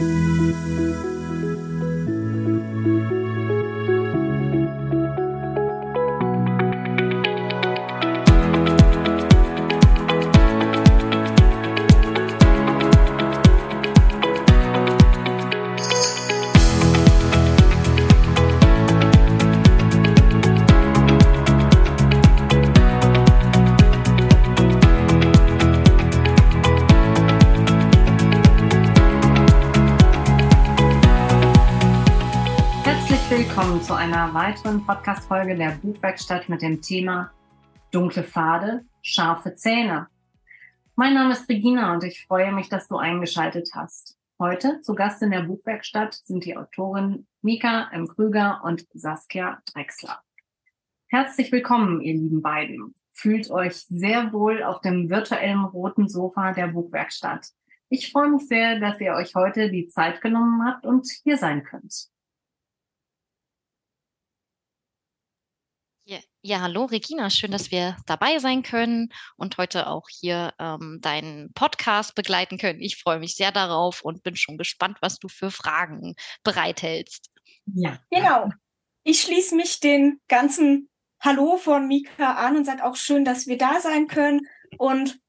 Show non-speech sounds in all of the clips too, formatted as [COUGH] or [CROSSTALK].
willkommen weiteren Podcast-Folge der Buchwerkstatt mit dem Thema Dunkle Pfade, scharfe Zähne. Mein Name ist Regina und ich freue mich, dass du eingeschaltet hast. Heute zu Gast in der Buchwerkstatt sind die Autoren Mika M. Krüger und Saskia Drexler. Herzlich willkommen, ihr lieben beiden. Fühlt euch sehr wohl auf dem virtuellen roten Sofa der Buchwerkstatt. Ich freue mich sehr, dass ihr euch heute die Zeit genommen habt und hier sein könnt. Ja, ja, hallo Regina, schön, dass wir dabei sein können und heute auch hier ähm, deinen Podcast begleiten können. Ich freue mich sehr darauf und bin schon gespannt, was du für Fragen bereithältst. Ja, genau. Ich schließe mich den ganzen Hallo von Mika an und sage auch schön, dass wir da sein können. Und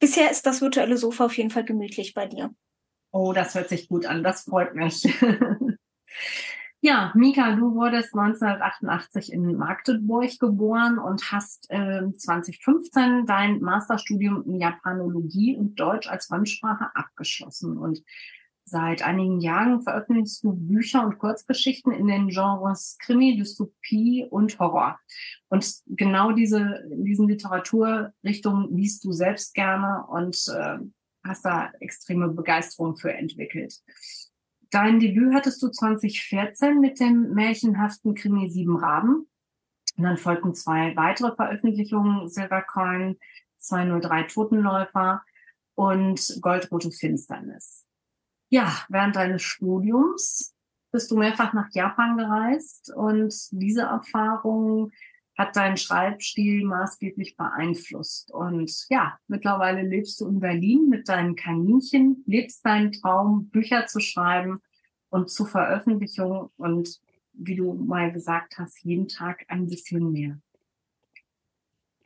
bisher ist das virtuelle Sofa auf jeden Fall gemütlich bei dir. Oh, das hört sich gut an. Das freut mich. [LAUGHS] Ja, Mika, du wurdest 1988 in Magdeburg geboren und hast äh, 2015 dein Masterstudium in Japanologie und Deutsch als Fremdsprache abgeschlossen. Und seit einigen Jahren veröffentlichst du Bücher und Kurzgeschichten in den Genres Krimi, Dystopie und Horror. Und genau diese, diesen Literaturrichtungen liest du selbst gerne und äh, hast da extreme Begeisterung für entwickelt. Dein Debüt hattest du 2014 mit dem märchenhaften Krimi Sieben Raben. Und dann folgten zwei weitere Veröffentlichungen, Silvercoin, 203 Totenläufer und Goldrote Finsternis. Ja, während deines Studiums bist du mehrfach nach Japan gereist und diese Erfahrung hat deinen Schreibstil maßgeblich beeinflusst. Und ja, mittlerweile lebst du in Berlin mit deinen Kaninchen, lebst deinen Traum, Bücher zu schreiben und zu Veröffentlichung und wie du mal gesagt hast, jeden Tag ein bisschen mehr.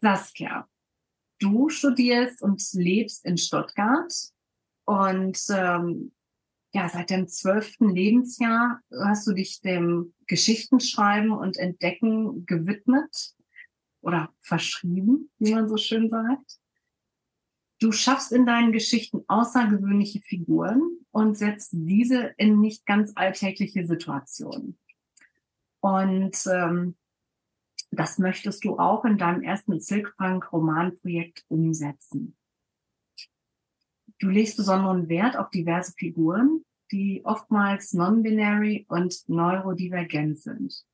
Saskia, du studierst und lebst in Stuttgart und ähm, ja, seit dem zwölften Lebensjahr hast du dich dem Geschichtenschreiben und Entdecken gewidmet oder verschrieben, wie man so schön sagt. Du schaffst in deinen Geschichten außergewöhnliche Figuren und setzt diese in nicht ganz alltägliche Situationen. Und ähm, das möchtest du auch in deinem ersten Silkpunk-Romanprojekt umsetzen. Du legst besonderen Wert auf diverse Figuren, die oftmals non-binary und neurodivergent sind.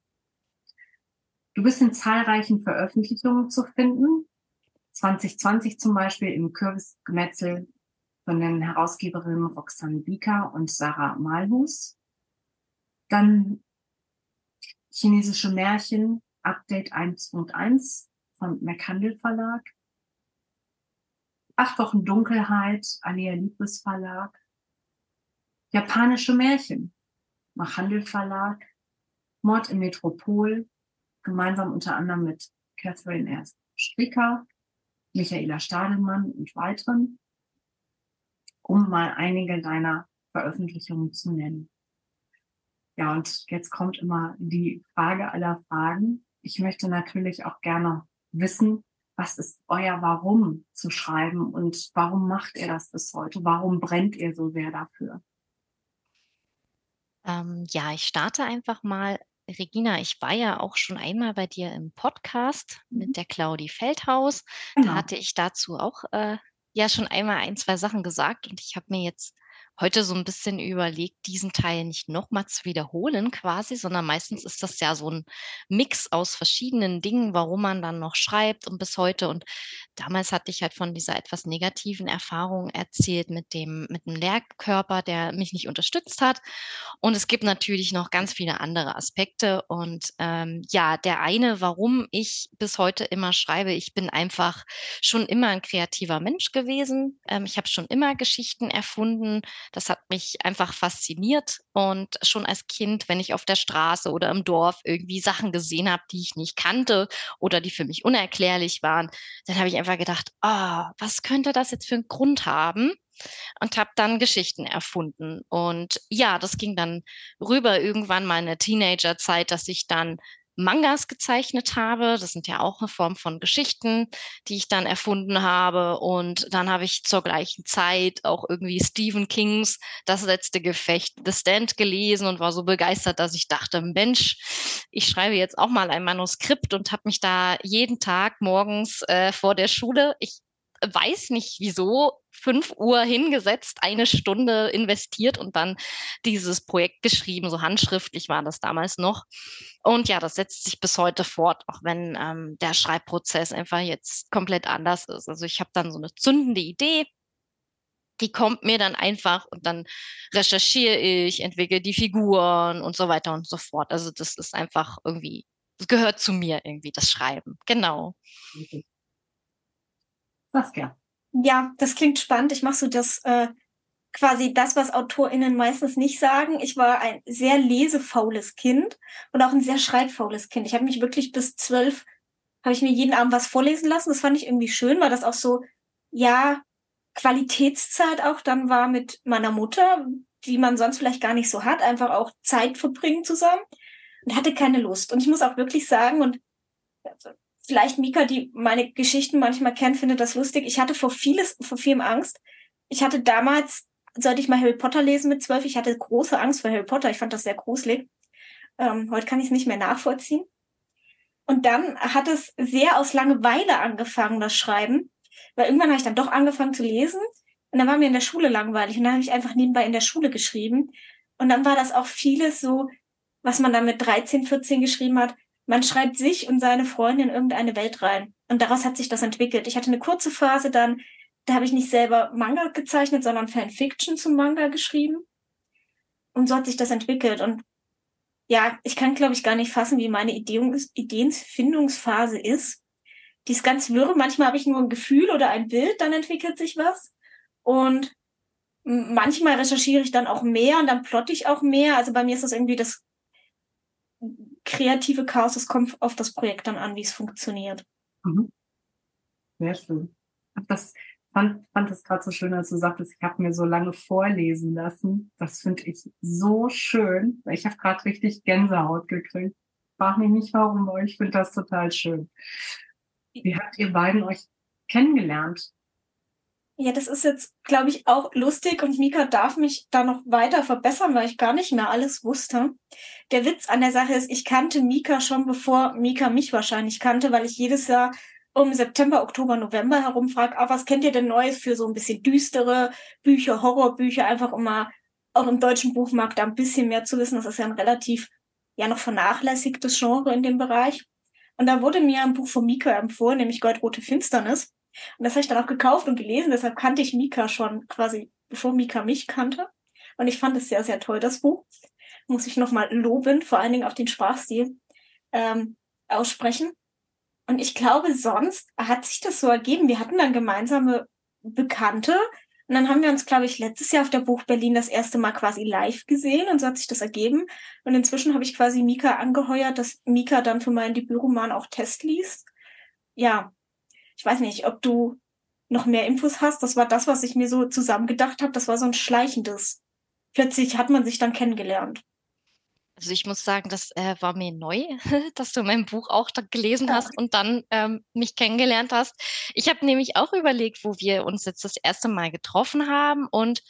Du bist in zahlreichen Veröffentlichungen zu finden. 2020 zum Beispiel im Kürbisgemetzel von den Herausgeberinnen Roxanne Bieker und Sarah Malhus. Dann chinesische Märchen, Update 1.1 von McCandle Verlag. Acht Wochen Dunkelheit, Alia Libris Verlag. Japanische Märchen, Machandel Verlag, Mord im Metropol, gemeinsam unter anderem mit Catherine R. Stricker, Michaela Stadelmann und weiteren, um mal einige deiner Veröffentlichungen zu nennen. Ja, und jetzt kommt immer die Frage aller Fragen. Ich möchte natürlich auch gerne wissen, was ist euer Warum zu schreiben und warum macht ihr das bis heute? Warum brennt ihr so sehr dafür? Ähm, ja, ich starte einfach mal. Regina, ich war ja auch schon einmal bei dir im Podcast mhm. mit der Claudi Feldhaus. Genau. Da hatte ich dazu auch äh, ja schon einmal ein, zwei Sachen gesagt und ich habe mir jetzt heute so ein bisschen überlegt, diesen Teil nicht nochmal zu wiederholen quasi, sondern meistens ist das ja so ein Mix aus verschiedenen Dingen, warum man dann noch schreibt und bis heute. Und damals hatte ich halt von dieser etwas negativen Erfahrung erzählt mit dem, mit dem Lehrkörper, der mich nicht unterstützt hat. Und es gibt natürlich noch ganz viele andere Aspekte. Und ähm, ja, der eine, warum ich bis heute immer schreibe, ich bin einfach schon immer ein kreativer Mensch gewesen. Ähm, ich habe schon immer Geschichten erfunden Das hat mich einfach fasziniert. Und schon als Kind, wenn ich auf der Straße oder im Dorf irgendwie Sachen gesehen habe, die ich nicht kannte oder die für mich unerklärlich waren, dann habe ich einfach gedacht, oh, was könnte das jetzt für einen Grund haben? und habe dann Geschichten erfunden. Und ja, das ging dann rüber irgendwann mal in der Teenagerzeit, dass ich dann Mangas gezeichnet habe. Das sind ja auch eine Form von Geschichten, die ich dann erfunden habe. Und dann habe ich zur gleichen Zeit auch irgendwie Stephen Kings Das letzte Gefecht, The Stand gelesen und war so begeistert, dass ich dachte, Mensch, ich schreibe jetzt auch mal ein Manuskript und habe mich da jeden Tag morgens äh, vor der Schule, ich weiß nicht wieso, fünf Uhr hingesetzt, eine Stunde investiert und dann dieses Projekt geschrieben. So handschriftlich war das damals noch. Und ja, das setzt sich bis heute fort, auch wenn ähm, der Schreibprozess einfach jetzt komplett anders ist. Also ich habe dann so eine zündende Idee, die kommt mir dann einfach und dann recherchiere ich, entwickle die Figuren und so weiter und so fort. Also das ist einfach irgendwie, das gehört zu mir irgendwie, das Schreiben. Genau. Okay. Saskia. Ja, das klingt spannend. Ich mache so das äh, quasi das, was AutorInnen meistens nicht sagen. Ich war ein sehr lesefaules Kind und auch ein sehr schreibfaules Kind. Ich habe mich wirklich bis zwölf, habe ich mir jeden Abend was vorlesen lassen. Das fand ich irgendwie schön, weil das auch so, ja, Qualitätszeit auch dann war mit meiner Mutter, die man sonst vielleicht gar nicht so hat, einfach auch Zeit verbringen zusammen und hatte keine Lust. Und ich muss auch wirklich sagen, und vielleicht Mika, die meine Geschichten manchmal kennt, findet das lustig. Ich hatte vor vieles, vor vielem Angst. Ich hatte damals, sollte ich mal Harry Potter lesen mit zwölf, ich hatte große Angst vor Harry Potter. Ich fand das sehr gruselig. Ähm, heute kann ich es nicht mehr nachvollziehen. Und dann hat es sehr aus Langeweile angefangen, das Schreiben. Weil irgendwann habe ich dann doch angefangen zu lesen. Und dann war mir in der Schule langweilig. Und dann habe ich einfach nebenbei in der Schule geschrieben. Und dann war das auch vieles so, was man dann mit 13, 14 geschrieben hat, man schreibt sich und seine Freundin in irgendeine Welt rein. Und daraus hat sich das entwickelt. Ich hatte eine kurze Phase dann, da habe ich nicht selber Manga gezeichnet, sondern Fanfiction zum Manga geschrieben. Und so hat sich das entwickelt. Und ja, ich kann, glaube ich, gar nicht fassen, wie meine Ideenfindungsphase ist. Die ist ganz wirr. Manchmal habe ich nur ein Gefühl oder ein Bild, dann entwickelt sich was. Und manchmal recherchiere ich dann auch mehr und dann plotte ich auch mehr. Also bei mir ist das irgendwie das kreative Chaos, es kommt auf das Projekt dann an, wie es funktioniert. Mhm. Sehr schön. Das fand, fand es gerade so schön, als du sagtest, ich habe mir so lange vorlesen lassen. Das finde ich so schön, weil ich habe gerade richtig Gänsehaut gekriegt. Frag mich nicht warum, aber ich finde das total schön. Wie habt ihr beiden euch kennengelernt? Ja, das ist jetzt, glaube ich, auch lustig und Mika darf mich da noch weiter verbessern, weil ich gar nicht mehr alles wusste. Der Witz an der Sache ist, ich kannte Mika schon bevor Mika mich wahrscheinlich kannte, weil ich jedes Jahr um September, Oktober, November herum frage, ah, was kennt ihr denn Neues für so ein bisschen düstere Bücher, Horrorbücher, einfach um mal auch im deutschen Buchmarkt da ein bisschen mehr zu wissen. Das ist ja ein relativ, ja noch vernachlässigtes Genre in dem Bereich. Und da wurde mir ein Buch von Mika empfohlen, nämlich Goldrote Finsternis. Und das habe ich dann auch gekauft und gelesen, deshalb kannte ich Mika schon quasi, bevor Mika mich kannte. Und ich fand es sehr, sehr toll, das Buch. Muss ich nochmal loben, vor allen Dingen auch den Sprachstil ähm, aussprechen. Und ich glaube, sonst hat sich das so ergeben. Wir hatten dann gemeinsame Bekannte. Und dann haben wir uns, glaube ich, letztes Jahr auf der Buch Berlin das erste Mal quasi live gesehen und so hat sich das ergeben. Und inzwischen habe ich quasi Mika angeheuert, dass Mika dann für meinen Debütroman auch Test liest. Ja, ich weiß nicht, ob du noch mehr Infos hast. Das war das, was ich mir so zusammengedacht habe. Das war so ein schleichendes. Plötzlich hat man sich dann kennengelernt. Also ich muss sagen, das äh, war mir neu, [LAUGHS] dass du mein Buch auch gelesen ja. hast und dann ähm, mich kennengelernt hast. Ich habe nämlich auch überlegt, wo wir uns jetzt das erste Mal getroffen haben und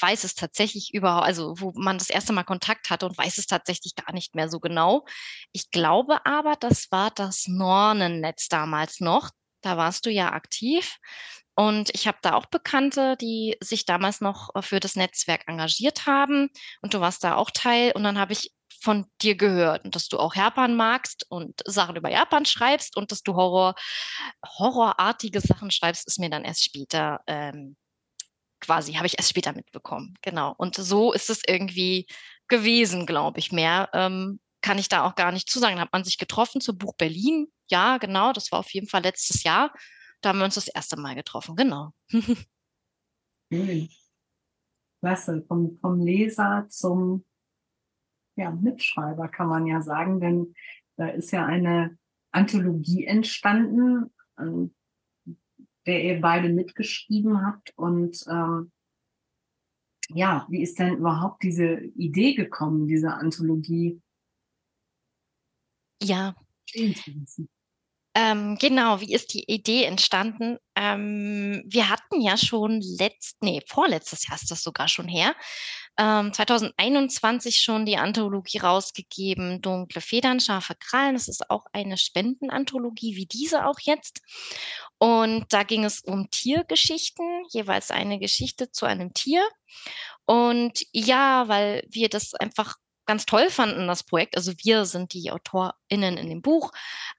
weiß es tatsächlich überhaupt, also wo man das erste Mal Kontakt hatte und weiß es tatsächlich gar nicht mehr so genau. Ich glaube aber, das war das Nornennetz damals noch. Da warst du ja aktiv. Und ich habe da auch Bekannte, die sich damals noch für das Netzwerk engagiert haben. Und du warst da auch Teil. Und dann habe ich von dir gehört dass du auch Japan magst und Sachen über Japan schreibst und dass du Horror, horrorartige Sachen schreibst, ist mir dann erst später ähm, quasi, habe ich erst später mitbekommen. Genau. Und so ist es irgendwie gewesen, glaube ich. Mehr ähm, kann ich da auch gar nicht zusagen. Da hat man sich getroffen zur Buch Berlin. Ja, genau, das war auf jeden Fall letztes Jahr. Da haben wir uns das erste Mal getroffen, genau. [LAUGHS] Klasse, vom, vom Leser zum ja, Mitschreiber kann man ja sagen, denn da ist ja eine Anthologie entstanden, ähm, der ihr beide mitgeschrieben habt. Und ähm, ja, wie ist denn überhaupt diese Idee gekommen, diese Anthologie? Ja. Ähm, genau, wie ist die Idee entstanden? Ähm, wir hatten ja schon letzt, nee, vorletztes Jahr ist das sogar schon her, ähm, 2021 schon die Anthologie rausgegeben, Dunkle Federn, scharfe Krallen. Das ist auch eine Spendenanthologie wie diese auch jetzt. Und da ging es um Tiergeschichten, jeweils eine Geschichte zu einem Tier. Und ja, weil wir das einfach ganz toll fanden, das Projekt. Also wir sind die AutorInnen in dem Buch.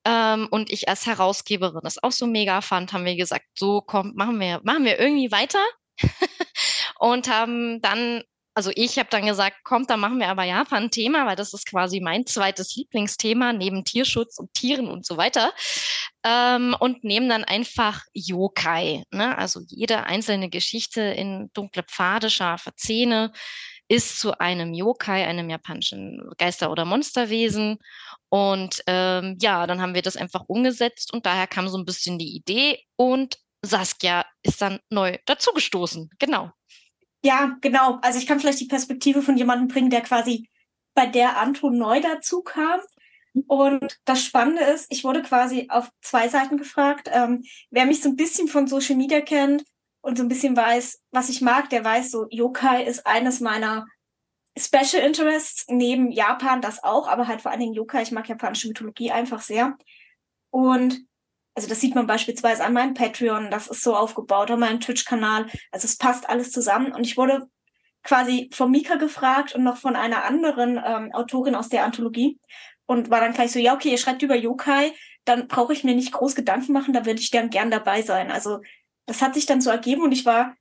Ähm, und ich als Herausgeberin das auch so mega fand, haben wir gesagt, so kommt, machen wir, machen wir irgendwie weiter. [LAUGHS] und haben dann also ich habe dann gesagt, kommt, dann machen wir aber Japan Thema, weil das ist quasi mein zweites Lieblingsthema neben Tierschutz und Tieren und so weiter. Ähm, und nehmen dann einfach Yokai. Ne? Also jede einzelne Geschichte in dunkle Pfade, scharfe Zähne ist zu einem Yokai, einem japanischen Geister- oder Monsterwesen. Und ähm, ja, dann haben wir das einfach umgesetzt und daher kam so ein bisschen die Idee und Saskia ist dann neu dazugestoßen. Genau. Ja, genau. Also ich kann vielleicht die Perspektive von jemandem bringen, der quasi bei der Anto neu dazu kam. Und das Spannende ist, ich wurde quasi auf zwei Seiten gefragt. Ähm, wer mich so ein bisschen von Social Media kennt und so ein bisschen weiß, was ich mag, der weiß so, Yokai ist eines meiner Special Interests, neben Japan das auch, aber halt vor allen Dingen Yokai. Ich mag japanische Mythologie einfach sehr. Und also das sieht man beispielsweise an meinem Patreon, das ist so aufgebaut, an meinem Twitch-Kanal. Also es passt alles zusammen. Und ich wurde quasi von Mika gefragt und noch von einer anderen ähm, Autorin aus der Anthologie und war dann gleich so, ja, okay, ihr schreibt über Yokai, dann brauche ich mir nicht groß Gedanken machen, da würde ich dann gern dabei sein. Also das hat sich dann so ergeben und ich war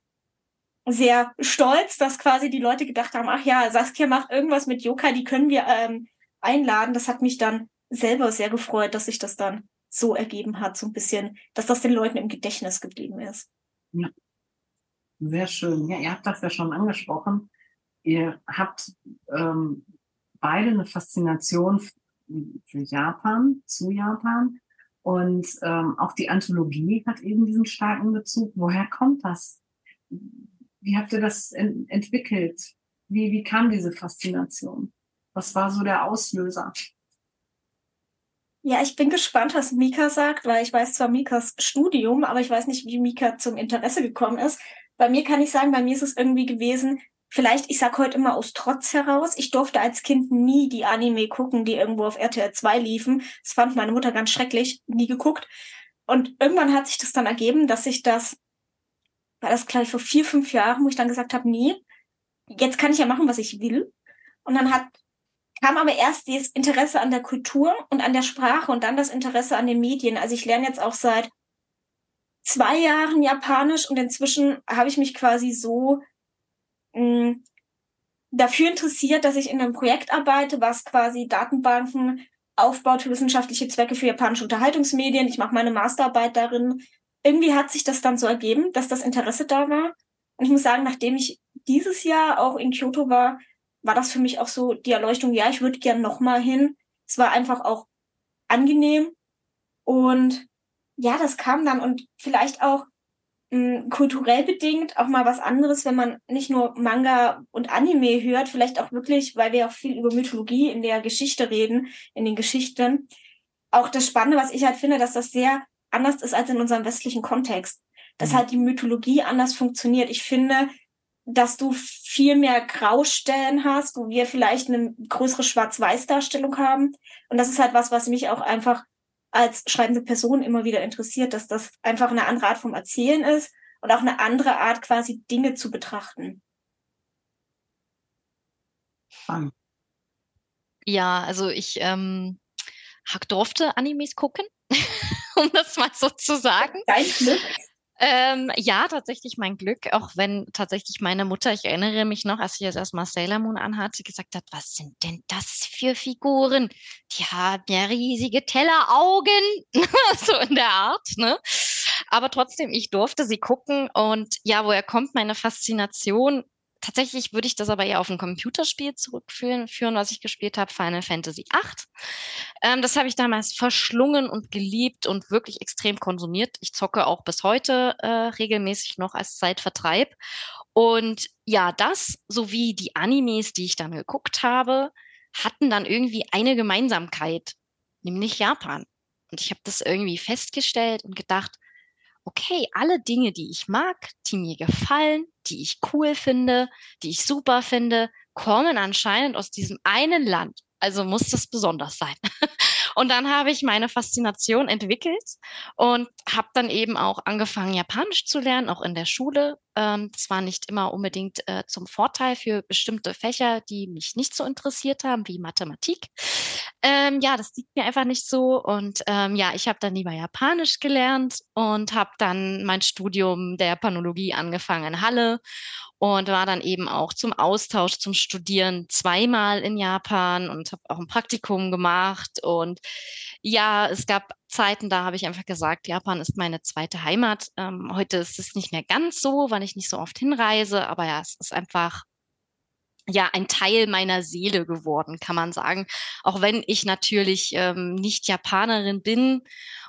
sehr stolz, dass quasi die Leute gedacht haben, ach ja, Saskia macht irgendwas mit Yokai, die können wir ähm, einladen. Das hat mich dann selber sehr gefreut, dass ich das dann so ergeben hat, so ein bisschen, dass das den Leuten im Gedächtnis geblieben ist. Ja, sehr schön. Ja, ihr habt das ja schon angesprochen. Ihr habt ähm, beide eine Faszination für Japan, zu Japan. Und ähm, auch die Anthologie hat eben diesen starken Bezug. Woher kommt das? Wie habt ihr das en entwickelt? Wie, wie kam diese Faszination? Was war so der Auslöser? Ja, ich bin gespannt, was Mika sagt, weil ich weiß zwar Mikas Studium, aber ich weiß nicht, wie Mika zum Interesse gekommen ist. Bei mir kann ich sagen, bei mir ist es irgendwie gewesen, vielleicht, ich sag heute immer aus Trotz heraus, ich durfte als Kind nie die Anime gucken, die irgendwo auf RTL 2 liefen. Das fand meine Mutter ganz schrecklich, nie geguckt. Und irgendwann hat sich das dann ergeben, dass ich das, war das gleich vor vier, fünf Jahren, wo ich dann gesagt habe, nee, jetzt kann ich ja machen, was ich will. Und dann hat kam aber erst dieses Interesse an der Kultur und an der Sprache und dann das Interesse an den Medien. Also ich lerne jetzt auch seit zwei Jahren Japanisch und inzwischen habe ich mich quasi so mh, hm, dafür interessiert, dass ich in einem Projekt arbeite, was quasi Datenbanken aufbaut für wissenschaftliche Zwecke für japanische Unterhaltungsmedien. Ich mache meine Masterarbeit darin. Irgendwie hat sich das dann so ergeben, dass das Interesse da war. Und ich muss sagen, nachdem ich dieses Jahr auch in Kyoto war, war das für mich auch so die Erleuchtung, ja, ich würde gern nochmal hin. Es war einfach auch angenehm. Und ja, das kam dann und vielleicht auch mh, kulturell bedingt auch mal was anderes, wenn man nicht nur Manga und Anime hört, vielleicht auch wirklich, weil wir auch viel über Mythologie in der Geschichte reden, in den Geschichten. Auch das Spannende, was ich halt finde, dass das sehr anders ist als in unserem westlichen Kontext. Dass mhm. halt die Mythologie anders funktioniert. Ich finde, dass du viel mehr Graustellen hast, wo wir vielleicht eine größere Schwarz-Weiß-Darstellung haben. Und das ist halt was, was mich auch einfach als schreibende Person immer wieder interessiert, dass das einfach eine andere Art vom Erzählen ist und auch eine andere Art quasi Dinge zu betrachten. Ja, also ich ähm, durfte Animes gucken, [LAUGHS] um das mal so zu sagen. Dein Glück. Ähm, ja, tatsächlich mein Glück, auch wenn tatsächlich meine Mutter, ich erinnere mich noch, als sie jetzt erstmal Sailor Moon anhatte, gesagt hat, was sind denn das für Figuren? Die haben ja riesige Telleraugen, [LAUGHS] so in der Art, ne? Aber trotzdem, ich durfte sie gucken und ja, woher kommt meine Faszination? Tatsächlich würde ich das aber eher auf ein Computerspiel zurückführen, führen, was ich gespielt habe, Final Fantasy VIII. Ähm, das habe ich damals verschlungen und geliebt und wirklich extrem konsumiert. Ich zocke auch bis heute äh, regelmäßig noch als Zeitvertreib. Und ja, das sowie die Animes, die ich dann geguckt habe, hatten dann irgendwie eine Gemeinsamkeit, nämlich Japan. Und ich habe das irgendwie festgestellt und gedacht, okay, alle Dinge, die ich mag, die mir gefallen, die ich cool finde, die ich super finde, kommen anscheinend aus diesem einen Land. Also muss das besonders sein. [LAUGHS] Und dann habe ich meine Faszination entwickelt und habe dann eben auch angefangen, Japanisch zu lernen, auch in der Schule. Ähm, das war nicht immer unbedingt äh, zum Vorteil für bestimmte Fächer, die mich nicht so interessiert haben, wie Mathematik. Ähm, ja, das liegt mir einfach nicht so. Und ähm, ja, ich habe dann lieber Japanisch gelernt und habe dann mein Studium der Japanologie angefangen in Halle und war dann eben auch zum Austausch, zum Studieren zweimal in Japan und habe auch ein Praktikum gemacht. Und ja, es gab Zeiten, da habe ich einfach gesagt, Japan ist meine zweite Heimat. Ähm, heute ist es nicht mehr ganz so, weil ich nicht so oft hinreise, aber ja, es ist einfach ja ein Teil meiner Seele geworden, kann man sagen. Auch wenn ich natürlich ähm, nicht Japanerin bin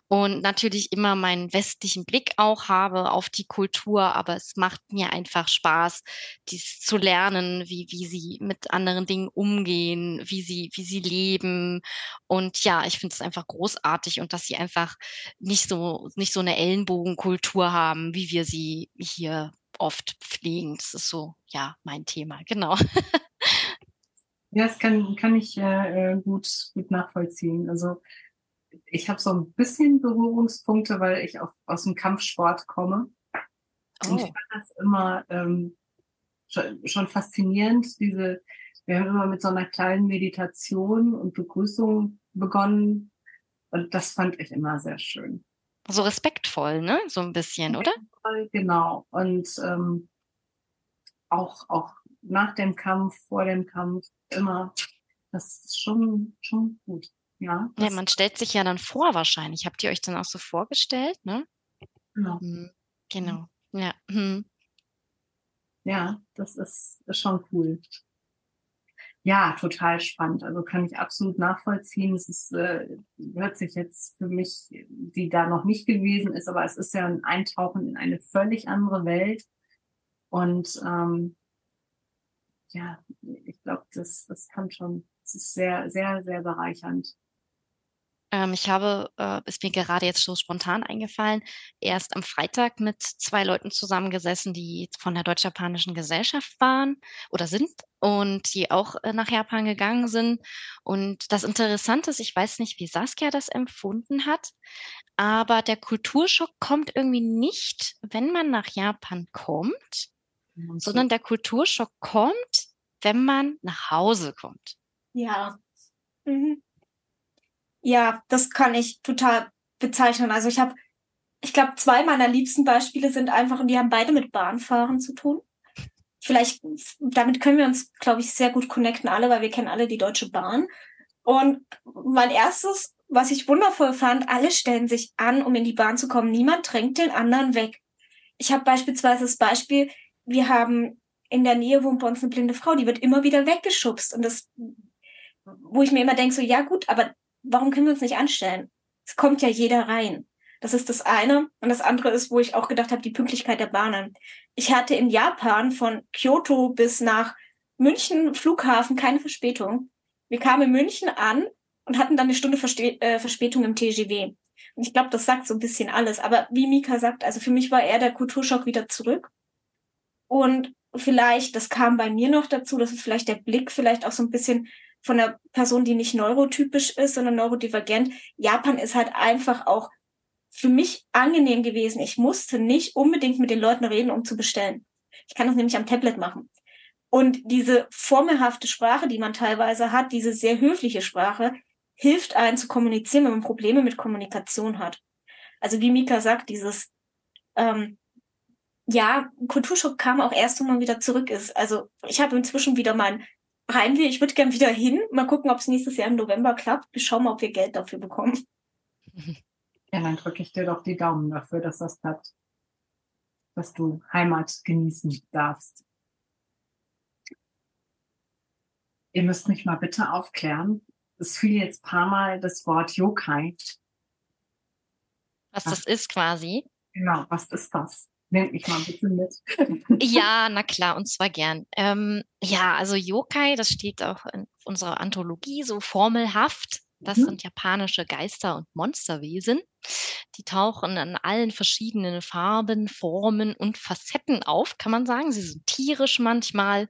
und natürlich immer meinen westlichen Blick auch habe auf die Kultur, aber es macht mir einfach Spaß, dies zu lernen, wie, wie sie mit anderen Dingen umgehen, wie sie, wie sie leben. Und ja, ich finde es einfach großartig und dass sie einfach nicht so, nicht so eine Ellenbogenkultur haben, wie wir sie hier oft pflegen. Das ist so, ja, mein Thema, [LAUGHS] genau. Ja, das kann, kann ich äh, äh gut, gut nachvollziehen. Also ich habe so ein bisschen Berührungspunkte, weil ich auch aus dem Kampfsport komme. Oh. Und ich oh. fand das immer ähm, schon, schon faszinierend, diese, wir haben immer mit so einer kleinen Meditation und Begrüßung begonnen. Und das fand ich immer sehr schön. So respektvoll, ne? So ein bisschen, oder? Genau. Und ähm, auch, auch nach dem Kampf, vor dem Kampf, immer, das ist schon, schon gut. Ja, ja, man stellt sich ja dann vor wahrscheinlich. Habt ihr euch dann auch so vorgestellt, ne? Genau. Hm, genau. Ja. Hm. Ja, das ist, ist schon cool. Ja, total spannend. Also kann ich absolut nachvollziehen. Es ist, äh, hört sich jetzt für mich, die da noch nicht gewesen ist, aber es ist ja ein Eintauchen in eine völlig andere Welt. Und ähm, ja, ich glaube, das, das kann schon, es ist sehr, sehr, sehr bereichernd. Ähm, ich habe, äh, ist mir gerade jetzt so spontan eingefallen, erst am Freitag mit zwei Leuten zusammengesessen, die von der Deutsch-Japanischen Gesellschaft waren oder sind und die auch äh, nach Japan gegangen sind. Und das Interessante ist, ich weiß nicht, wie Saskia das empfunden hat, aber der Kulturschock kommt irgendwie nicht, wenn man nach Japan kommt, mhm. sondern der Kulturschock kommt, wenn man nach Hause kommt. Ja. Mhm. Ja, das kann ich total bezeichnen. Also ich habe, ich glaube, zwei meiner liebsten Beispiele sind einfach, und die haben beide mit Bahnfahren zu tun. Vielleicht, damit können wir uns, glaube ich, sehr gut connecten alle, weil wir kennen alle die Deutsche Bahn. Und mein erstes, was ich wundervoll fand, alle stellen sich an, um in die Bahn zu kommen. Niemand drängt den anderen weg. Ich habe beispielsweise das Beispiel, wir haben in der Nähe wohnt bei uns eine blinde Frau, die wird immer wieder weggeschubst. Und das, wo ich mir immer denke, so, ja gut, aber warum können wir uns nicht anstellen? Es kommt ja jeder rein. Das ist das eine. Und das andere ist, wo ich auch gedacht habe, die Pünktlichkeit der Bahnen. Ich hatte in Japan von Kyoto bis nach München Flughafen keine Verspätung. Wir kamen in München an und hatten dann eine Stunde Verste äh, Verspätung im TGW. Und ich glaube, das sagt so ein bisschen alles. Aber wie Mika sagt, also für mich war eher der Kulturschock wieder zurück. Und vielleicht, das kam bei mir noch dazu, das ist vielleicht der Blick vielleicht auch so ein bisschen von einer Person, die nicht neurotypisch ist, sondern neurodivergent. Japan ist halt einfach auch für mich angenehm gewesen. Ich musste nicht unbedingt mit den Leuten reden, um zu bestellen. Ich kann das nämlich am Tablet machen. Und diese formelhafte Sprache, die man teilweise hat, diese sehr höfliche Sprache, hilft einem zu kommunizieren, wenn man Probleme mit Kommunikation hat. Also wie Mika sagt, dieses ähm, ja, Kulturschock kam auch erst, wenn man wieder zurück ist. Also ich habe inzwischen wieder mein Heimweh, ich würde gern wieder hin. Mal gucken, ob es nächstes Jahr im November klappt. Wir schauen mal, ob wir Geld dafür bekommen. [LAUGHS] Ja, dann drücke ich dir doch die Daumen dafür, dass das klappt. Dass du Heimat genießen darfst. Ihr müsst mich mal bitte aufklären. Es fiel jetzt ein paar Mal das Wort Yokai. Was das ist quasi? Genau, was ist das? Nehmt mich mal ein bisschen mit. ja, [LAUGHS] na klar, und zwar gern. Ähm, ja, also Yokai, das steht auch in unserer Anthologie so formelhaft. Das mhm. sind japanische Geister und Monsterwesen. Die tauchen in allen verschiedenen Farben, Formen und Facetten auf, kann man sagen. Sie sind tierisch manchmal,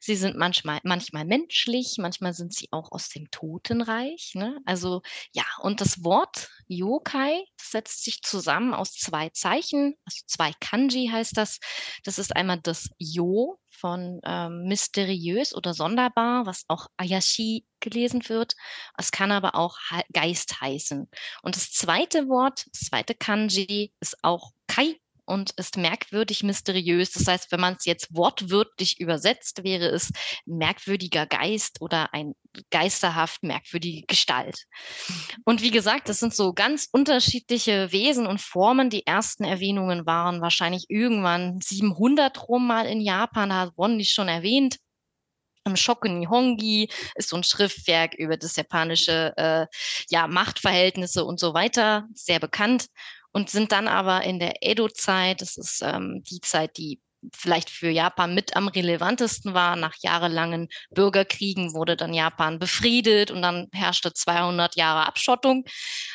sie sind manchmal, manchmal menschlich, manchmal sind sie auch aus dem Totenreich. Ne? Also ja, und das Wort Yokai setzt sich zusammen aus zwei Zeichen, also zwei Kanji heißt das. Das ist einmal das Yo von ähm, mysteriös oder sonderbar, was auch Ayashi gelesen wird. Es kann aber auch Geist heißen. Und das zweite Wort, das zweite Kanji ist auch Kai und ist merkwürdig mysteriös. Das heißt, wenn man es jetzt wortwörtlich übersetzt, wäre es merkwürdiger Geist oder ein geisterhaft merkwürdige Gestalt. Und wie gesagt, das sind so ganz unterschiedliche Wesen und Formen. Die ersten Erwähnungen waren wahrscheinlich irgendwann 700 rum mal in Japan, da hat Ron nicht schon erwähnt. Shoku Nihongi ist so ein Schriftwerk über das japanische äh, ja, Machtverhältnisse und so weiter, sehr bekannt und sind dann aber in der Edo-Zeit, das ist ähm, die Zeit, die vielleicht für Japan mit am relevantesten war. Nach jahrelangen Bürgerkriegen wurde dann Japan befriedet und dann herrschte 200 Jahre Abschottung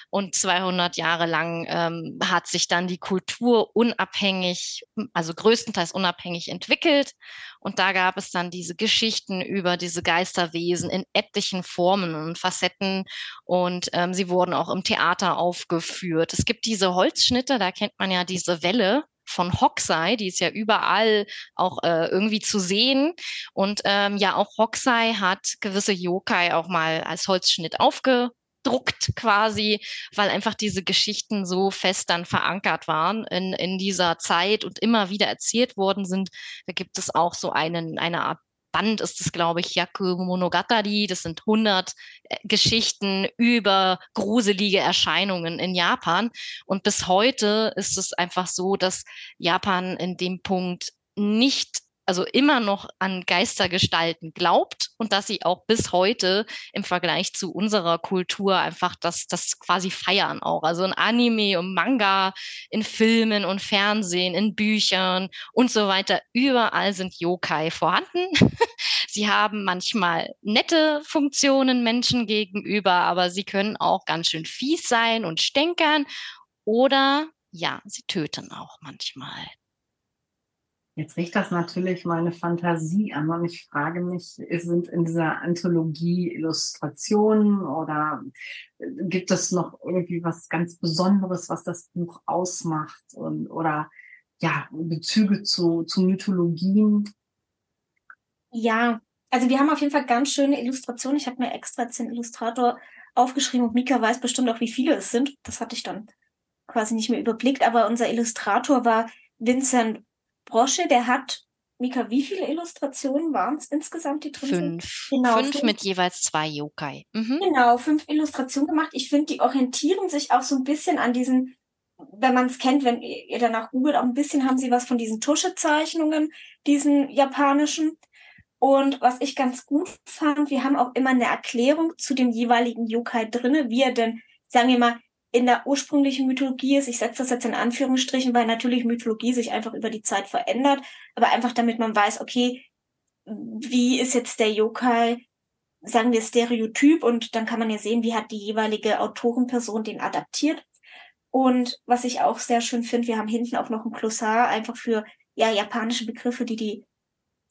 und 200 Jahre lang ähm, hat sich dann die Kultur unabhängig, also größtenteils unabhängig entwickelt. Und da gab es dann diese Geschichten über diese Geisterwesen in etlichen Formen und Facetten und ähm, sie wurden auch im Theater aufgeführt. Es gibt diese Holzschnitte, da kennt man ja diese Welle, von Hokusai, die ist ja überall auch äh, irgendwie zu sehen. Und ähm, ja, auch Hokusai hat gewisse Yokai auch mal als Holzschnitt aufgedruckt quasi, weil einfach diese Geschichten so fest dann verankert waren in, in dieser Zeit und immer wieder erzählt worden sind. Da gibt es auch so einen, eine Art Band ist es, glaube ich, Yaku Monogatari. Das sind 100 äh, Geschichten über gruselige Erscheinungen in Japan. Und bis heute ist es einfach so, dass Japan in dem Punkt nicht also immer noch an Geistergestalten glaubt und dass sie auch bis heute im Vergleich zu unserer Kultur einfach das, das quasi feiern auch. Also in Anime und Manga, in Filmen und Fernsehen, in Büchern und so weiter. Überall sind Yokai vorhanden. [LAUGHS] sie haben manchmal nette Funktionen Menschen gegenüber, aber sie können auch ganz schön fies sein und stänkern oder ja, sie töten auch manchmal. Jetzt riecht das natürlich meine Fantasie an und ich frage mich, sind in dieser Anthologie Illustrationen oder äh, gibt es noch irgendwie was ganz Besonderes, was das Buch ausmacht und, oder ja, Bezüge zu, zu Mythologien? Ja, also wir haben auf jeden Fall ganz schöne Illustrationen. Ich habe mir extra den Illustrator aufgeschrieben und Mika weiß bestimmt auch, wie viele es sind. Das hatte ich dann quasi nicht mehr überblickt, aber unser Illustrator war Vincent Brosche, der hat, Mika, wie viele Illustrationen waren es insgesamt, die drin fünf. sind? Genau, fünf, fünf mit jeweils zwei Yokai. Mhm. Genau, fünf Illustrationen gemacht. Ich finde, die orientieren sich auch so ein bisschen an diesen, wenn man es kennt, wenn ihr danach googelt, auch ein bisschen haben sie was von diesen Tuschezeichnungen, diesen japanischen. Und was ich ganz gut fand, wir haben auch immer eine Erklärung zu dem jeweiligen Yokai drinne, wie er denn, sagen wir mal, in der ursprünglichen Mythologie ist. Ich setze das jetzt in Anführungsstrichen, weil natürlich Mythologie sich einfach über die Zeit verändert, aber einfach damit man weiß, okay, wie ist jetzt der Yokai, sagen wir Stereotyp und dann kann man ja sehen, wie hat die jeweilige Autorenperson den adaptiert. Und was ich auch sehr schön finde, wir haben hinten auch noch ein Glossar einfach für ja japanische Begriffe, die die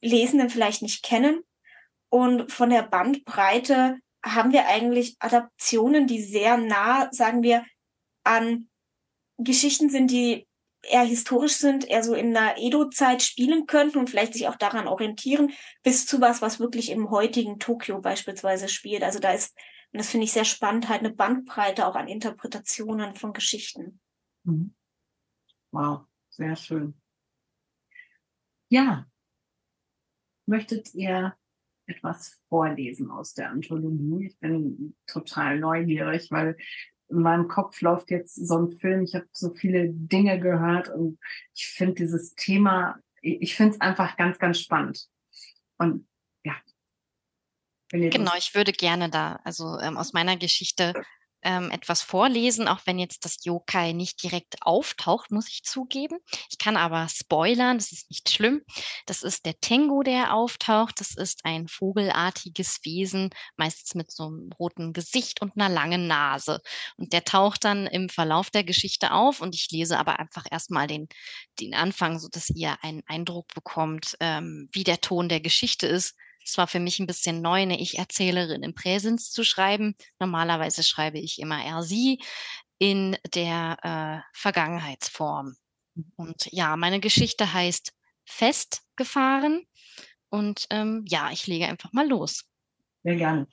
Lesenden vielleicht nicht kennen. Und von der Bandbreite haben wir eigentlich Adaptionen, die sehr nah, sagen wir, an Geschichten sind, die eher historisch sind, eher so in der Edo-Zeit spielen könnten und vielleicht sich auch daran orientieren, bis zu was, was wirklich im heutigen Tokio beispielsweise spielt. Also da ist, und das finde ich sehr spannend, halt eine Bandbreite auch an Interpretationen von Geschichten. Mhm. Wow, sehr schön. Ja. Möchtet ihr etwas vorlesen aus der Anthologie. Ich bin total neugierig, weil in meinem Kopf läuft jetzt so ein Film. Ich habe so viele Dinge gehört und ich finde dieses Thema, ich finde es einfach ganz, ganz spannend. Und ja, Genau, ich würde gerne da, also ähm, aus meiner Geschichte ähm, etwas vorlesen, auch wenn jetzt das Yokai nicht direkt auftaucht, muss ich zugeben. Ich kann aber spoilern, das ist nicht schlimm. Das ist der Tengu, der auftaucht. Das ist ein vogelartiges Wesen, meistens mit so einem roten Gesicht und einer langen Nase. Und der taucht dann im Verlauf der Geschichte auf und ich lese aber einfach erstmal den, den Anfang, so dass ihr einen Eindruck bekommt, ähm, wie der Ton der Geschichte ist es war für mich ein bisschen neu, eine Ich-Erzählerin im Präsens zu schreiben. Normalerweise schreibe ich immer er sie in der äh, Vergangenheitsform. Und ja, meine Geschichte heißt Festgefahren. Und ähm, ja, ich lege einfach mal los. Sehr gerne.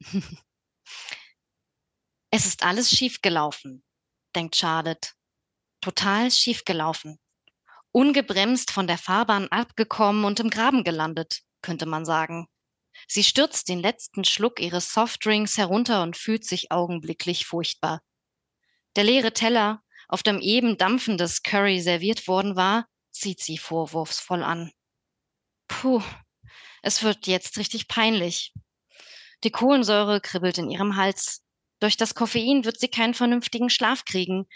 [LAUGHS] es ist alles schiefgelaufen, denkt Charlotte. Total schiefgelaufen. Ungebremst von der Fahrbahn abgekommen und im Graben gelandet könnte man sagen. Sie stürzt den letzten Schluck ihres Softdrinks herunter und fühlt sich augenblicklich furchtbar. Der leere Teller, auf dem eben dampfendes Curry serviert worden war, sieht sie vorwurfsvoll an. Puh, es wird jetzt richtig peinlich. Die Kohlensäure kribbelt in ihrem Hals. Durch das Koffein wird sie keinen vernünftigen Schlaf kriegen,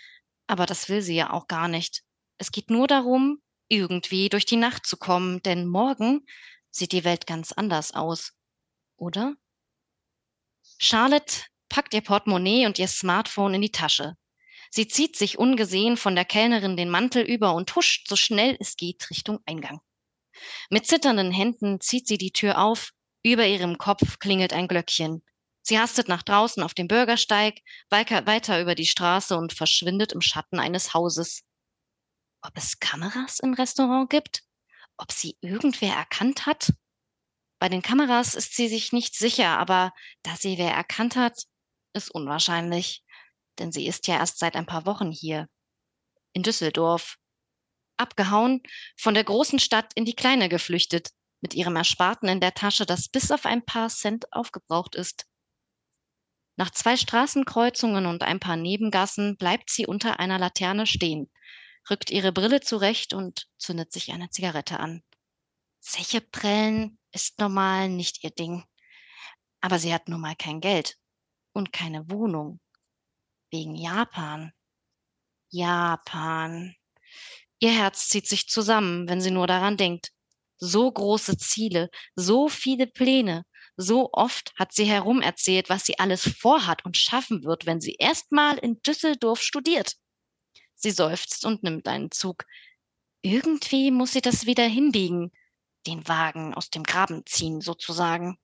aber das will sie ja auch gar nicht. Es geht nur darum, irgendwie durch die Nacht zu kommen, denn morgen sieht die Welt ganz anders aus, oder? Charlotte packt ihr Portemonnaie und ihr Smartphone in die Tasche. Sie zieht sich ungesehen von der Kellnerin den Mantel über und huscht so schnell es geht Richtung Eingang. Mit zitternden Händen zieht sie die Tür auf, über ihrem Kopf klingelt ein Glöckchen. Sie hastet nach draußen auf dem Bürgersteig, weiter über die Straße und verschwindet im Schatten eines Hauses. Ob es Kameras im Restaurant gibt? Ob sie irgendwer erkannt hat? Bei den Kameras ist sie sich nicht sicher, aber da sie wer erkannt hat, ist unwahrscheinlich, denn sie ist ja erst seit ein paar Wochen hier. In Düsseldorf. Abgehauen, von der großen Stadt in die kleine geflüchtet, mit ihrem Ersparten in der Tasche, das bis auf ein paar Cent aufgebraucht ist. Nach zwei Straßenkreuzungen und ein paar Nebengassen bleibt sie unter einer Laterne stehen, rückt ihre Brille zurecht und zündet sich eine Zigarette an. Zeche prellen ist normal nicht ihr Ding. Aber sie hat nun mal kein Geld und keine Wohnung. Wegen Japan. Japan. Ihr Herz zieht sich zusammen, wenn sie nur daran denkt. So große Ziele, so viele Pläne, so oft hat sie herumerzählt, was sie alles vorhat und schaffen wird, wenn sie erstmal in Düsseldorf studiert. Sie seufzt und nimmt einen Zug. Irgendwie muss sie das wieder hinbiegen, den Wagen aus dem Graben ziehen sozusagen.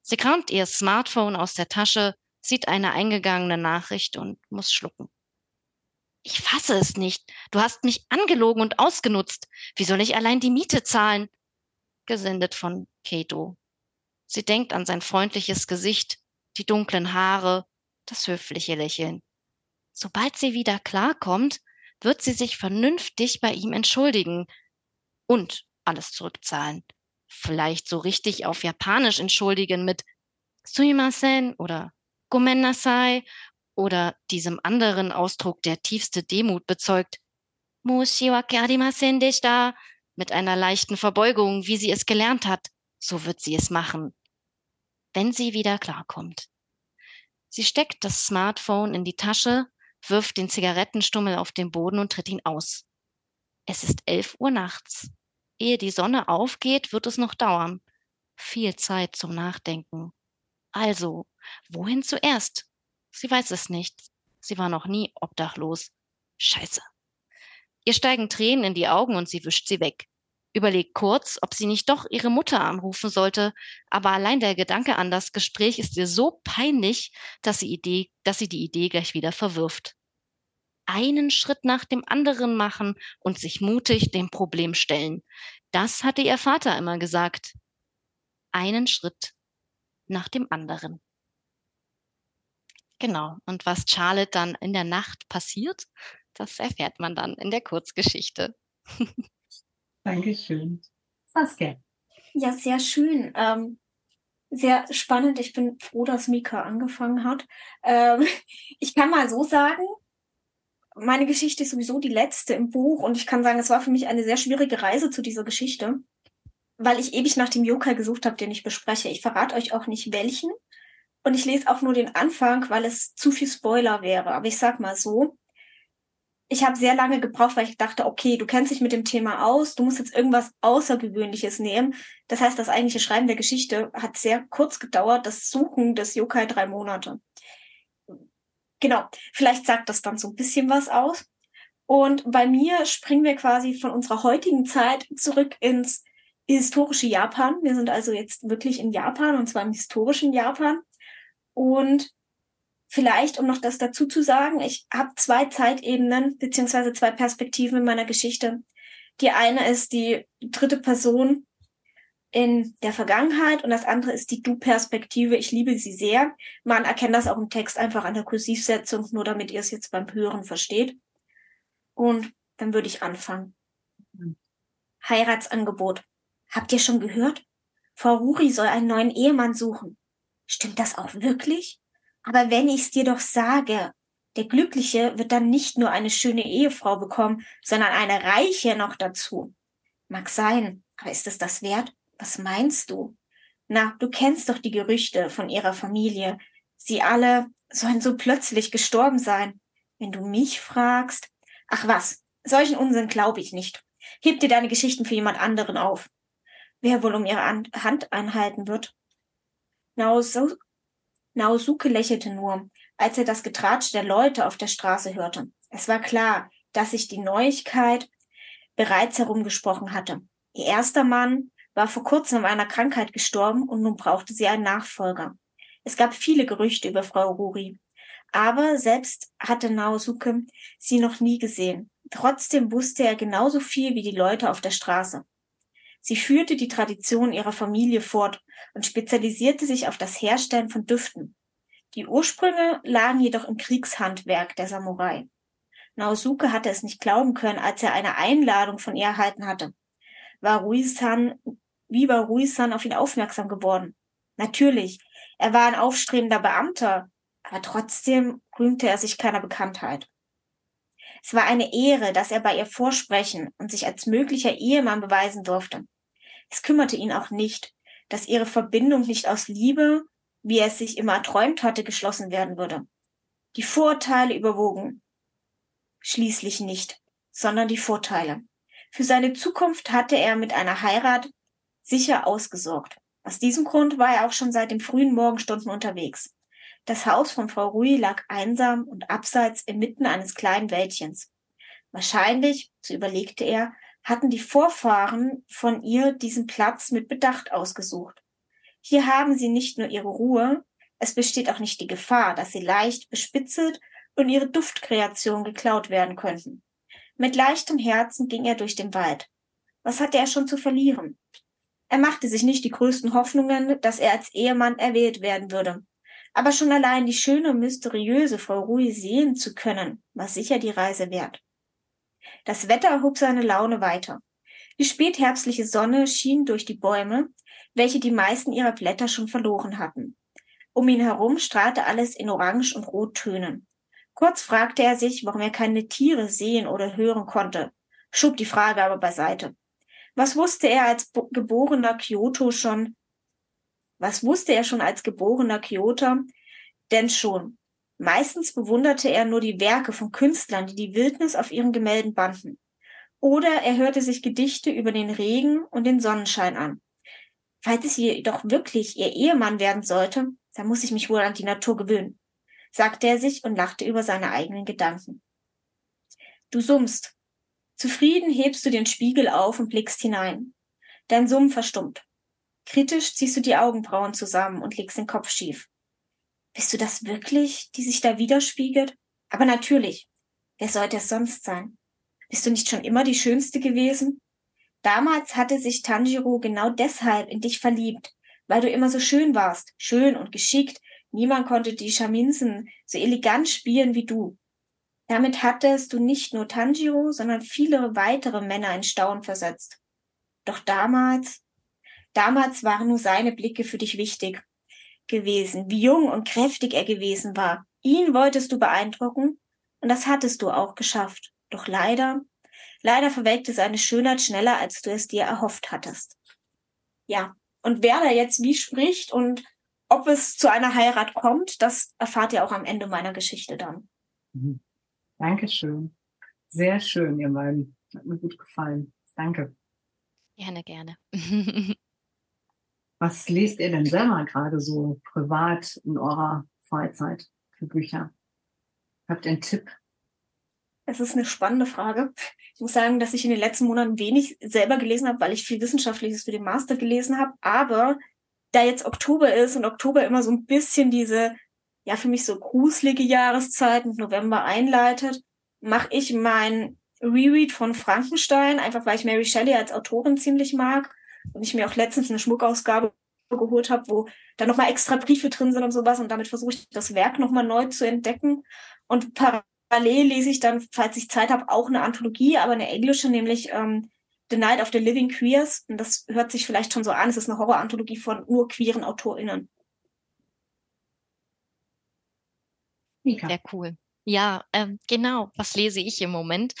Sie kramt ihr Smartphone aus der Tasche, sieht eine eingegangene Nachricht und muss schlucken. Ich fasse es nicht. Du hast mich angelogen und ausgenutzt. Wie soll ich allein die Miete zahlen? Gesendet von Kato. Sie denkt an sein freundliches Gesicht, die dunklen Haare, das höfliche Lächeln. Sobald sie wieder klarkommt, wird sie sich vernünftig bei ihm entschuldigen und alles zurückzahlen. Vielleicht so richtig auf Japanisch entschuldigen mit Suimasen oder Gomen nasai oder diesem anderen Ausdruck, der tiefste Demut bezeugt. Mushiwake arimasen deshita mit einer leichten Verbeugung, wie sie es gelernt hat. So wird sie es machen, wenn sie wieder klarkommt. Sie steckt das Smartphone in die Tasche wirft den Zigarettenstummel auf den Boden und tritt ihn aus. Es ist elf Uhr nachts. Ehe die Sonne aufgeht, wird es noch dauern. Viel Zeit zum Nachdenken. Also, wohin zuerst? Sie weiß es nicht. Sie war noch nie obdachlos. Scheiße. Ihr steigen Tränen in die Augen und sie wischt sie weg. Überlegt kurz, ob sie nicht doch ihre Mutter anrufen sollte, aber allein der Gedanke an das Gespräch ist ihr so peinlich, dass sie, Idee, dass sie die Idee gleich wieder verwirft. Einen Schritt nach dem anderen machen und sich mutig dem Problem stellen. Das hatte ihr Vater immer gesagt. Einen Schritt nach dem anderen. Genau. Und was Charlotte dann in der Nacht passiert, das erfährt man dann in der Kurzgeschichte. [LAUGHS] Dankeschön. Saskia. Ja, sehr schön. Ähm, sehr spannend. Ich bin froh, dass Mika angefangen hat. Ähm, [LAUGHS] ich kann mal so sagen, meine Geschichte ist sowieso die letzte im Buch und ich kann sagen, es war für mich eine sehr schwierige Reise zu dieser Geschichte. weil ich ewig nach dem Yokai gesucht habe, den ich bespreche. Ich verrate euch auch nicht welchen. Und ich lese auch nur den Anfang, weil es zu viel Spoiler wäre. Aber ich sag mal so, ich habe sehr lange gebraucht, weil ich dachte, okay, du kennst dich mit dem Thema aus, du musst jetzt irgendwas Außergewöhnliches nehmen. Das heißt, das eigentliche Schreiben der Geschichte hat sehr kurz gedauert, das Suchen des Yokai drei Monate. Genau, vielleicht sagt das dann so ein bisschen was aus. Und bei mir springen wir quasi von unserer heutigen Zeit zurück ins historische Japan. Wir sind also jetzt wirklich in Japan und zwar im historischen Japan. Und vielleicht, um noch das dazu zu sagen, ich habe zwei Zeitebenen beziehungsweise zwei Perspektiven in meiner Geschichte. Die eine ist die dritte Person in der Vergangenheit und das andere ist die Du-Perspektive. Ich liebe sie sehr. Man erkennt das auch im Text einfach an der Kursivsetzung, nur damit ihr es jetzt beim Hören versteht. Und dann würde ich anfangen. Mhm. Heiratsangebot. Habt ihr schon gehört? Frau Ruri soll einen neuen Ehemann suchen. Stimmt das auch wirklich? Aber wenn ich's dir doch sage, der Glückliche wird dann nicht nur eine schöne Ehefrau bekommen, sondern eine reiche noch dazu. Mag sein, aber ist es das wert? Was meinst du? Na, du kennst doch die Gerüchte von ihrer Familie. Sie alle sollen so plötzlich gestorben sein. Wenn du mich fragst, ach was, solchen Unsinn glaube ich nicht. Heb dir deine Geschichten für jemand anderen auf wer wohl um ihre Hand einhalten wird. Naosuke lächelte nur, als er das Getratsch der Leute auf der Straße hörte. Es war klar, dass sich die Neuigkeit bereits herumgesprochen hatte. Ihr erster Mann war vor kurzem an einer Krankheit gestorben und nun brauchte sie einen Nachfolger. Es gab viele Gerüchte über Frau Ruri, aber selbst hatte Naosuke sie noch nie gesehen. Trotzdem wusste er genauso viel wie die Leute auf der Straße. Sie führte die Tradition ihrer Familie fort und spezialisierte sich auf das Herstellen von Düften. Die Ursprünge lagen jedoch im Kriegshandwerk der Samurai. Naosuke hatte es nicht glauben können, als er eine Einladung von ihr erhalten hatte. War Rui-san, wie war Rui-san auf ihn aufmerksam geworden? Natürlich, er war ein aufstrebender Beamter, aber trotzdem rühmte er sich keiner Bekanntheit. Es war eine Ehre, dass er bei ihr vorsprechen und sich als möglicher Ehemann beweisen durfte. Es kümmerte ihn auch nicht, dass ihre Verbindung nicht aus Liebe, wie er es sich immer erträumt hatte, geschlossen werden würde. Die Vorteile überwogen schließlich nicht, sondern die Vorteile. Für seine Zukunft hatte er mit einer Heirat sicher ausgesorgt. Aus diesem Grund war er auch schon seit den frühen Morgenstunden unterwegs. Das Haus von Frau Rui lag einsam und abseits inmitten eines kleinen Wäldchens. Wahrscheinlich, so überlegte er, hatten die Vorfahren von ihr diesen Platz mit Bedacht ausgesucht. Hier haben sie nicht nur ihre Ruhe, es besteht auch nicht die Gefahr, dass sie leicht bespitzelt und ihre Duftkreation geklaut werden könnten. Mit leichtem Herzen ging er durch den Wald. Was hatte er schon zu verlieren? Er machte sich nicht die größten Hoffnungen, dass er als Ehemann erwählt werden würde. Aber schon allein die schöne und mysteriöse Frau Rui sehen zu können, war sicher die Reise wert. Das Wetter hob seine Laune weiter. Die spätherbstliche Sonne schien durch die Bäume, welche die meisten ihrer Blätter schon verloren hatten. Um ihn herum strahlte alles in Orange- und Rottönen. Kurz fragte er sich, warum er keine Tiere sehen oder hören konnte, schob die Frage aber beiseite. Was wusste er als geborener Kyoto schon? Was wusste er schon als geborener Kyoto? Denn schon. Meistens bewunderte er nur die Werke von Künstlern, die die Wildnis auf ihren Gemälden banden. Oder er hörte sich Gedichte über den Regen und den Sonnenschein an. Falls es jedoch wirklich ihr Ehemann werden sollte, dann muss ich mich wohl an die Natur gewöhnen, sagte er sich und lachte über seine eigenen Gedanken. Du summst. Zufrieden hebst du den Spiegel auf und blickst hinein. Dein Summen verstummt. Kritisch ziehst du die Augenbrauen zusammen und legst den Kopf schief. Bist du das wirklich, die sich da widerspiegelt? Aber natürlich. Wer sollte es sonst sein? Bist du nicht schon immer die Schönste gewesen? Damals hatte sich Tanjiro genau deshalb in dich verliebt, weil du immer so schön warst, schön und geschickt. Niemand konnte die Schaminsen so elegant spielen wie du. Damit hattest du nicht nur Tanjiro, sondern viele weitere Männer in Staunen versetzt. Doch damals, damals waren nur seine Blicke für dich wichtig gewesen, wie jung und kräftig er gewesen war. Ihn wolltest du beeindrucken und das hattest du auch geschafft. Doch leider, leider verwelkte seine Schönheit schneller, als du es dir erhofft hattest. ja, und wer da jetzt wie spricht und ob es zu einer Heirat kommt, das erfahrt ihr auch am Ende meiner Geschichte dann. Mhm. Dankeschön. Sehr schön, ihr beiden. Hat mir gut gefallen. Danke. Gerne, gerne. [LAUGHS] Was lest ihr denn selber gerade so privat in eurer Freizeit für Bücher? Habt ihr einen Tipp? Es ist eine spannende Frage. Ich muss sagen, dass ich in den letzten Monaten wenig selber gelesen habe, weil ich viel Wissenschaftliches für den Master gelesen habe. Aber da jetzt Oktober ist und Oktober immer so ein bisschen diese, ja, für mich so gruselige Jahreszeit mit November einleitet, mache ich mein Reread von Frankenstein, einfach weil ich Mary Shelley als Autorin ziemlich mag und ich mir auch letztens eine Schmuckausgabe geholt habe, wo da nochmal extra Briefe drin sind und sowas und damit versuche ich das Werk nochmal neu zu entdecken. Und parallel lese ich dann, falls ich Zeit habe, auch eine Anthologie, aber eine englische, nämlich ähm, The Night of the Living Queers. Und das hört sich vielleicht schon so an, es ist eine Horroranthologie von nur queeren AutorInnen. Sehr cool. Ja, ähm, genau. Was lese ich im Moment?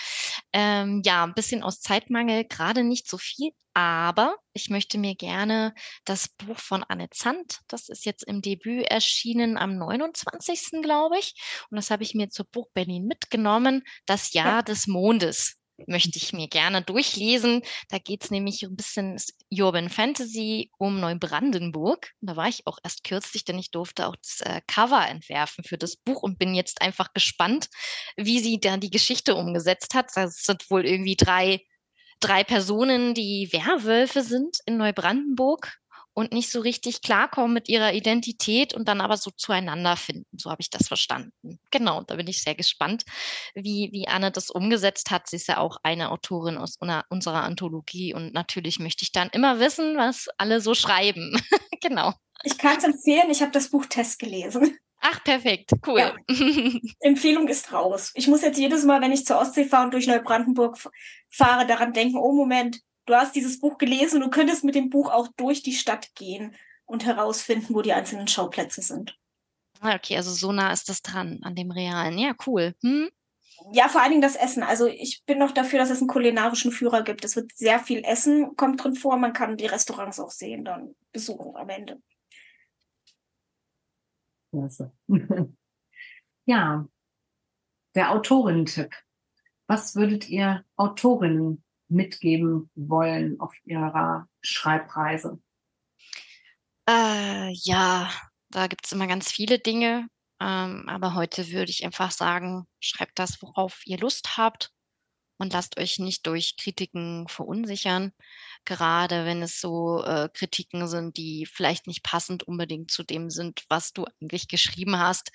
Ähm, ja, ein bisschen aus Zeitmangel, gerade nicht so viel, aber ich möchte mir gerne das Buch von Anne Zandt, das ist jetzt im Debüt erschienen am 29. glaube ich, und das habe ich mir zur Buch Berlin mitgenommen, Das Jahr ja. des Mondes möchte ich mir gerne durchlesen. Da geht es nämlich ein bisschen Urban Fantasy um Neubrandenburg. Da war ich auch erst kürzlich, denn ich durfte auch das äh, Cover entwerfen für das Buch und bin jetzt einfach gespannt, wie sie da die Geschichte umgesetzt hat. Das sind wohl irgendwie drei, drei Personen, die Werwölfe sind in Neubrandenburg und nicht so richtig klarkommen mit ihrer Identität und dann aber so zueinander finden. So habe ich das verstanden. Genau, da bin ich sehr gespannt, wie, wie Anne das umgesetzt hat. Sie ist ja auch eine Autorin aus una, unserer Anthologie und natürlich möchte ich dann immer wissen, was alle so schreiben. [LAUGHS] genau. Ich kann es empfehlen, ich habe das Buch Test gelesen. Ach, perfekt, cool. Ja. [LAUGHS] Empfehlung ist raus. Ich muss jetzt jedes Mal, wenn ich zur Ostsee fahre und durch Neubrandenburg fahre, daran denken, oh Moment, du hast dieses Buch gelesen, du könntest mit dem Buch auch durch die Stadt gehen und herausfinden, wo die einzelnen Schauplätze sind. Ah, okay, also so nah ist das dran an dem Realen. Ja, cool. Hm? Ja, vor allen Dingen das Essen. Also ich bin noch dafür, dass es einen kulinarischen Führer gibt. Es wird sehr viel Essen, kommt drin vor. Man kann die Restaurants auch sehen, dann besuchen am Ende. Klasse. [LAUGHS] ja, der Autorentipp. Was würdet ihr Autorinnen mitgeben wollen auf ihrer Schreibreise? Äh, ja, da gibt es immer ganz viele Dinge. Ähm, aber heute würde ich einfach sagen, schreibt das, worauf ihr Lust habt und lasst euch nicht durch Kritiken verunsichern. Gerade wenn es so äh, Kritiken sind, die vielleicht nicht passend unbedingt zu dem sind, was du eigentlich geschrieben hast,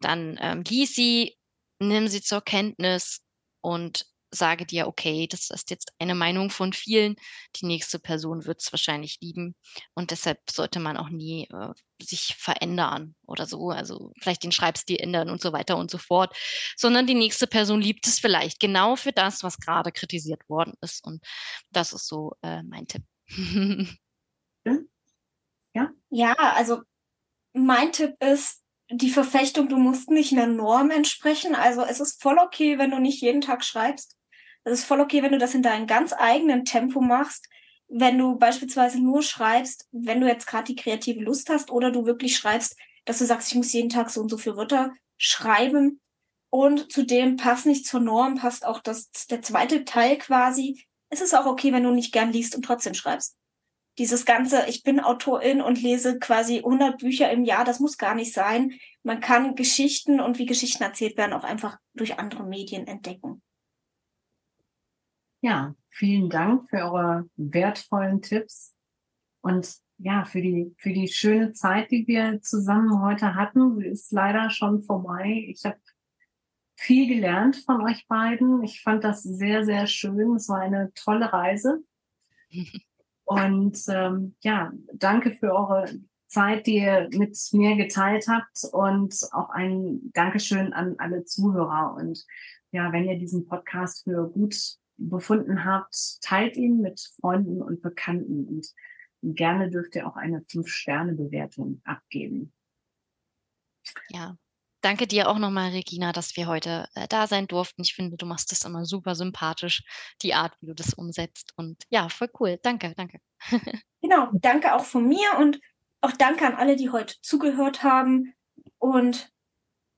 dann ähm, lies sie, nimm sie zur Kenntnis und sage dir, okay, das ist jetzt eine Meinung von vielen, die nächste Person wird es wahrscheinlich lieben und deshalb sollte man auch nie äh, sich verändern oder so, also vielleicht den Schreibstil ändern und so weiter und so fort, sondern die nächste Person liebt es vielleicht genau für das, was gerade kritisiert worden ist und das ist so äh, mein Tipp. [LAUGHS] ja? Ja, also mein Tipp ist, die Verfechtung, du musst nicht einer Norm entsprechen. Also es ist voll okay, wenn du nicht jeden Tag schreibst. Es ist voll okay, wenn du das in deinem ganz eigenen Tempo machst. Wenn du beispielsweise nur schreibst, wenn du jetzt gerade die kreative Lust hast oder du wirklich schreibst, dass du sagst, ich muss jeden Tag so und so viele Wörter schreiben. Und zudem passt nicht zur Norm, passt auch das, der zweite Teil quasi. Es ist auch okay, wenn du nicht gern liest und trotzdem schreibst. Dieses ganze, ich bin Autorin und lese quasi 100 Bücher im Jahr, das muss gar nicht sein. Man kann Geschichten und wie Geschichten erzählt werden auch einfach durch andere Medien entdecken. Ja, vielen Dank für eure wertvollen Tipps und ja, für die, für die schöne Zeit, die wir zusammen heute hatten. Sie ist leider schon vorbei. Ich habe viel gelernt von euch beiden. Ich fand das sehr, sehr schön. Es war eine tolle Reise. [LAUGHS] Und ähm, ja, danke für eure Zeit, die ihr mit mir geteilt habt und auch ein Dankeschön an alle Zuhörer. Und ja, wenn ihr diesen Podcast für gut befunden habt, teilt ihn mit Freunden und Bekannten und gerne dürft ihr auch eine Fünf-Sterne-Bewertung abgeben. Ja, danke dir auch nochmal, Regina, dass wir heute äh, da sein durften. Ich finde, du machst das immer super sympathisch, die Art, wie du das umsetzt. Und ja, voll cool. Danke, danke. [LAUGHS] genau, danke auch von mir und auch danke an alle, die heute zugehört haben. Und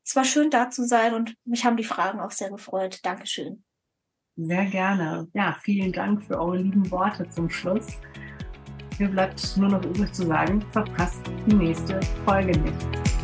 es war schön da zu sein und mich haben die Fragen auch sehr gefreut. Dankeschön. Sehr gerne. Ja, vielen Dank für eure lieben Worte zum Schluss. Mir bleibt nur noch übrig zu sagen, verpasst die nächste Folge nicht.